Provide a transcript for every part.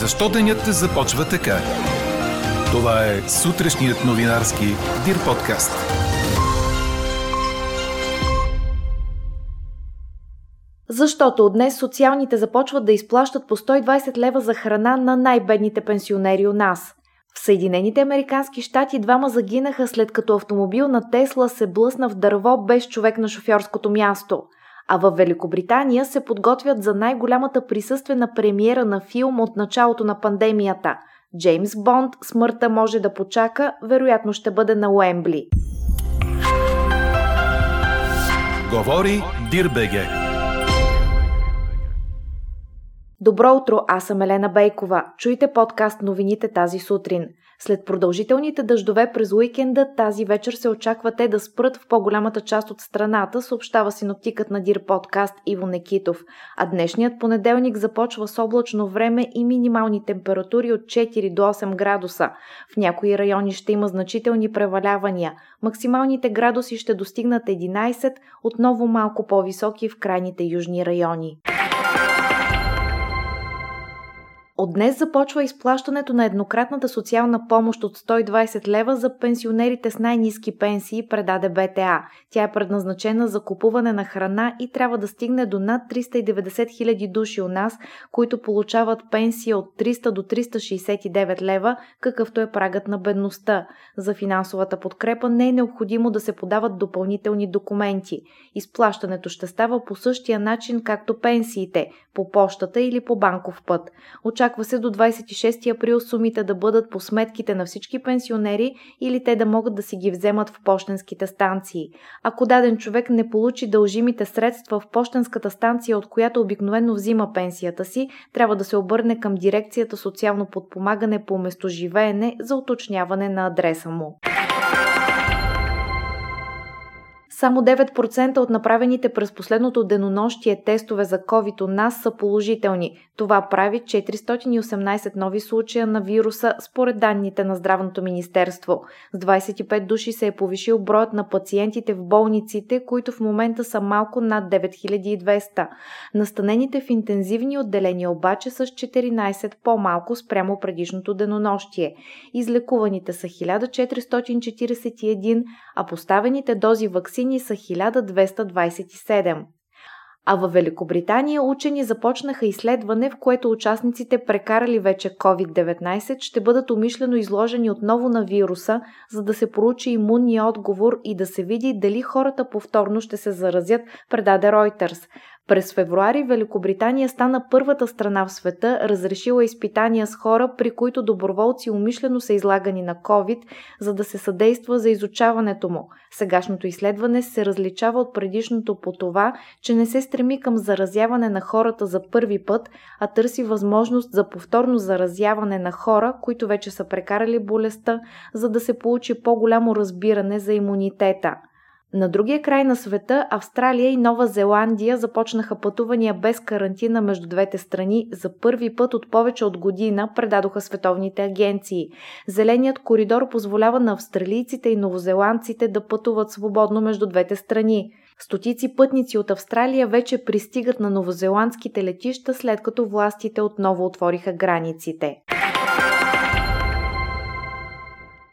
Защо денят започва така? Това е сутрешният новинарски Дир подкаст. Защото от днес социалните започват да изплащат по 120 лева за храна на най-бедните пенсионери у нас. В Съединените Американски щати двама загинаха след като автомобил на Тесла се блъсна в дърво без човек на шофьорското място – а в Великобритания се подготвят за най-голямата присъствена премиера на филм от началото на пандемията. Джеймс Бонд смъртта може да почака, вероятно ще бъде на Уембли. Говори Дирбеге. Добро утро, аз съм Елена Бейкова. Чуйте подкаст новините тази сутрин. След продължителните дъждове през уикенда, тази вечер се очаква те да спрат в по-голямата част от страната, съобщава синоптикът на Дир подкаст Иво Некитов. А днешният понеделник започва с облачно време и минимални температури от 4 до 8 градуса. В някои райони ще има значителни превалявания. Максималните градуси ще достигнат 11, отново малко по-високи в крайните южни райони. От днес започва изплащането на еднократната социална помощ от 120 лева за пенсионерите с най-низки пенсии, предаде БТА. Тя е предназначена за купуване на храна и трябва да стигне до над 390 хиляди души у нас, които получават пенсия от 300 до 369 лева, какъвто е прагът на бедността. За финансовата подкрепа не е необходимо да се подават допълнителни документи. Изплащането ще става по същия начин, както пенсиите – по почтата или по банков път. Очаква се до 26 април сумите да бъдат по сметките на всички пенсионери или те да могат да си ги вземат в почтенските станции. Ако даден човек не получи дължимите средства в почтенската станция, от която обикновено взима пенсията си, трябва да се обърне към дирекцията социално подпомагане по местоживеене за уточняване на адреса му. Само 9% от направените през последното денонощие тестове за COVID у нас са положителни. Това прави 418 нови случая на вируса според данните на Здравното министерство. С 25 души се е повишил броят на пациентите в болниците, които в момента са малко над 9200. Настанените в интензивни отделения обаче с 14 по-малко спрямо предишното денонощие. Излекуваните са 1441, а поставените дози вакцини са 1227. А в Великобритания учени започнаха изследване, в което участниците прекарали вече COVID-19 ще бъдат умишлено изложени отново на вируса, за да се проучи имунния отговор и да се види дали хората повторно ще се заразят, предаде Reuters. През февруари Великобритания стана първата страна в света, разрешила изпитания с хора, при които доброволци умишлено са излагани на COVID, за да се съдейства за изучаването му. Сегашното изследване се различава от предишното по това, че не се стреми към заразяване на хората за първи път, а търси възможност за повторно заразяване на хора, които вече са прекарали болестта, за да се получи по-голямо разбиране за имунитета. На другия край на света Австралия и Нова Зеландия започнаха пътувания без карантина между двете страни за първи път от повече от година, предадоха световните агенции. Зеленият коридор позволява на австралийците и новозеландците да пътуват свободно между двете страни. Стотици пътници от Австралия вече пристигат на новозеландските летища, след като властите отново отвориха границите.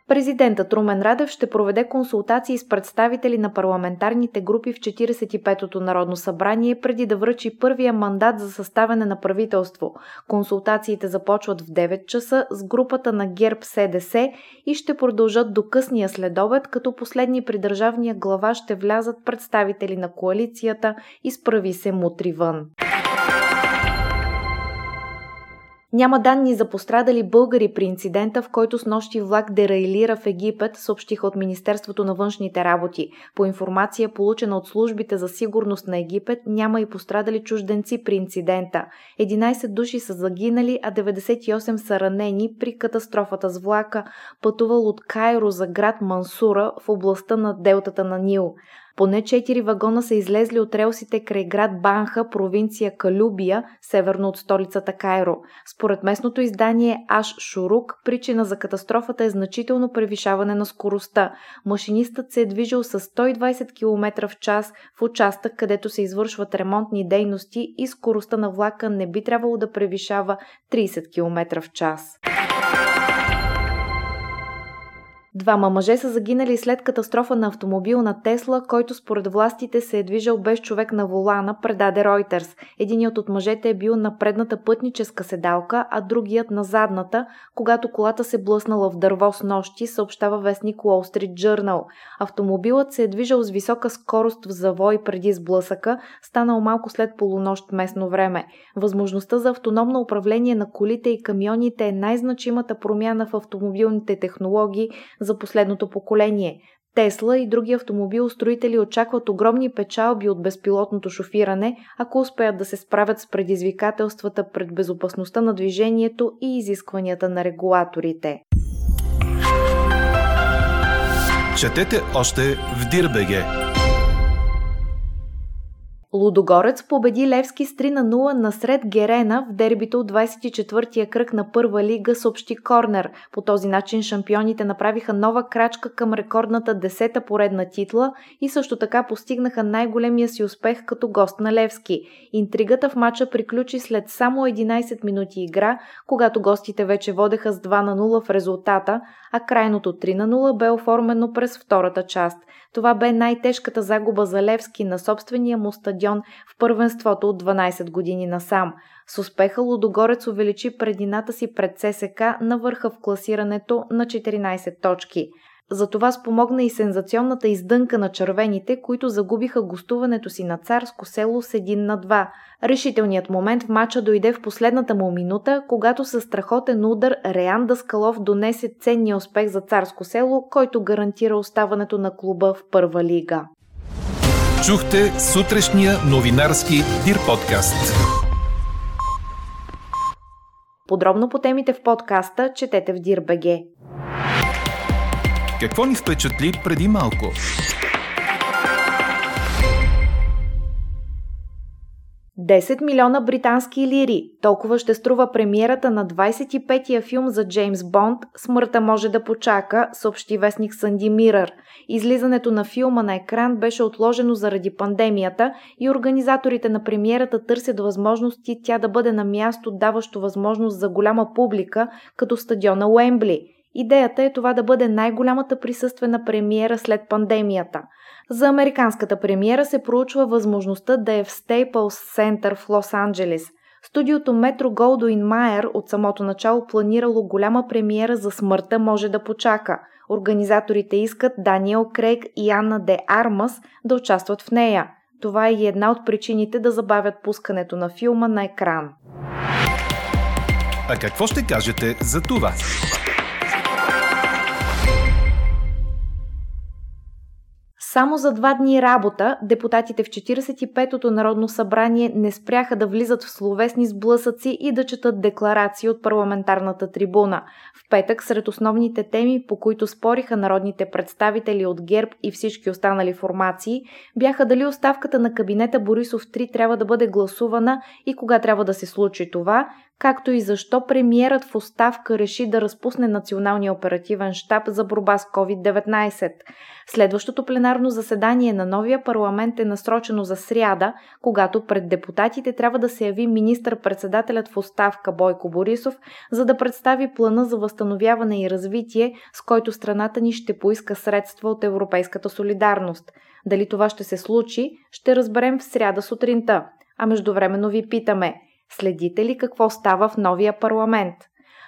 Президентът Румен Радев ще проведе консултации с представители на парламентарните групи в 45-то Народно събрание преди да връчи първия мандат за съставяне на правителство. Консултациите започват в 9 часа с групата на ГЕРБ СДС и ще продължат до късния следобед, като последни при държавния глава ще влязат представители на коалицията и справи се мутри вън. Няма данни за пострадали българи при инцидента, в който с нощи влак дерайлира в Египет, съобщиха от Министерството на външните работи. По информация, получена от службите за сигурност на Египет, няма и пострадали чужденци при инцидента. 11 души са загинали, а 98 са ранени при катастрофата с влака, пътувал от Кайро за град Мансура в областта на делтата на Нил. Поне 4 вагона са излезли от релсите край град Банха, провинция Калюбия, северно от столицата Кайро. Според местното издание Аш Шурук, причина за катастрофата е значително превишаване на скоростта. Машинистът се е движил с 120 км в час в участък, където се извършват ремонтни дейности и скоростта на влака не би трябвало да превишава 30 км в час. Двама мъже са загинали след катастрофа на автомобил на Тесла, който според властите се е движал без човек на волана, предаде Reuters. Единият от мъжете е бил на предната пътническа седалка, а другият на задната, когато колата се блъснала в дърво с нощи, съобщава вестник Wall Street Journal. Автомобилът се е движал с висока скорост в завой преди сблъсъка, станал малко след полунощ местно време. Възможността за автономно управление на колите и камионите е най-значимата промяна в автомобилните технологии за последното поколение. Тесла и други автомобилостроители очакват огромни печалби от безпилотното шофиране, ако успеят да се справят с предизвикателствата пред безопасността на движението и изискванията на регулаторите. Четете още в Дирбеге! Лудогорец победи Левски с 3 на 0 насред Герена в дербито от 24-я кръг на първа лига съобщи Корнер. По този начин шампионите направиха нова крачка към рекордната 10-та поредна титла и също така постигнаха най-големия си успех като гост на Левски. Интригата в матча приключи след само 11 минути игра, когато гостите вече водеха с 2 на 0 в резултата, а крайното 3 на 0 бе оформено през втората част. Това бе най-тежката загуба за Левски на собствения му стадион в първенството от 12 години насам. С успеха Лудогорец увеличи предината си пред ССК на върха в класирането на 14 точки. За това спомогна и сензационната издънка на червените, които загубиха гостуването си на царско село с 1 на 2. Решителният момент в матча дойде в последната му минута, когато със страхотен удар Реан Даскалов донесе ценния успех за царско село, който гарантира оставането на клуба в първа лига. Чухте сутрешния новинарски Дир подкаст. Подробно по темите в подкаста четете в Дир.бг. Какво ни впечатли преди малко? 10 милиона британски лири. Толкова ще струва премиерата на 25-я филм за Джеймс Бонд «Смъртта може да почака», съобщи вестник Санди Мирър. Излизането на филма на екран беше отложено заради пандемията и организаторите на премиерата търсят възможности тя да бъде на място, даващо възможност за голяма публика, като стадиона Уембли – Идеята е това да бъде най-голямата присъствена премиера след пандемията. За американската премиера се проучва възможността да е в Staples Center в Лос-Анджелес. Студиото Метро Голдуин Майер от самото начало планирало голяма премиера за смъртта може да почака. Организаторите искат Даниел Крейг и Анна Де Армас да участват в нея. Това е и една от причините да забавят пускането на филма на екран. А какво ще кажете за това? Само за два дни работа депутатите в 45-то Народно събрание не спряха да влизат в словесни сблъсъци и да четат декларации от парламентарната трибуна. В петък сред основните теми, по които спориха народните представители от ГЕРБ и всички останали формации, бяха дали оставката на кабинета Борисов 3 трябва да бъде гласувана и кога трябва да се случи това, както и защо премиерът в оставка реши да разпусне Националния оперативен штаб за борба с COVID-19. Следващото пленарно заседание на новия парламент е насрочено за сряда, когато пред депутатите трябва да се яви министър-председателят в оставка Бойко Борисов, за да представи плана за възстановяване и развитие, с който страната ни ще поиска средства от Европейската солидарност. Дали това ще се случи, ще разберем в сряда сутринта. А междувременно ви питаме – Следите ли какво става в новия парламент?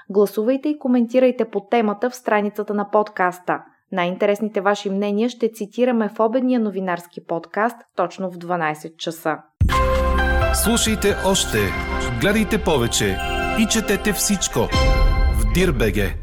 Гласувайте и коментирайте по темата в страницата на подкаста. Най-интересните ваши мнения ще цитираме в обедния новинарски подкаст точно в 12 часа. Слушайте още, гледайте повече и четете всичко в Дирбеге.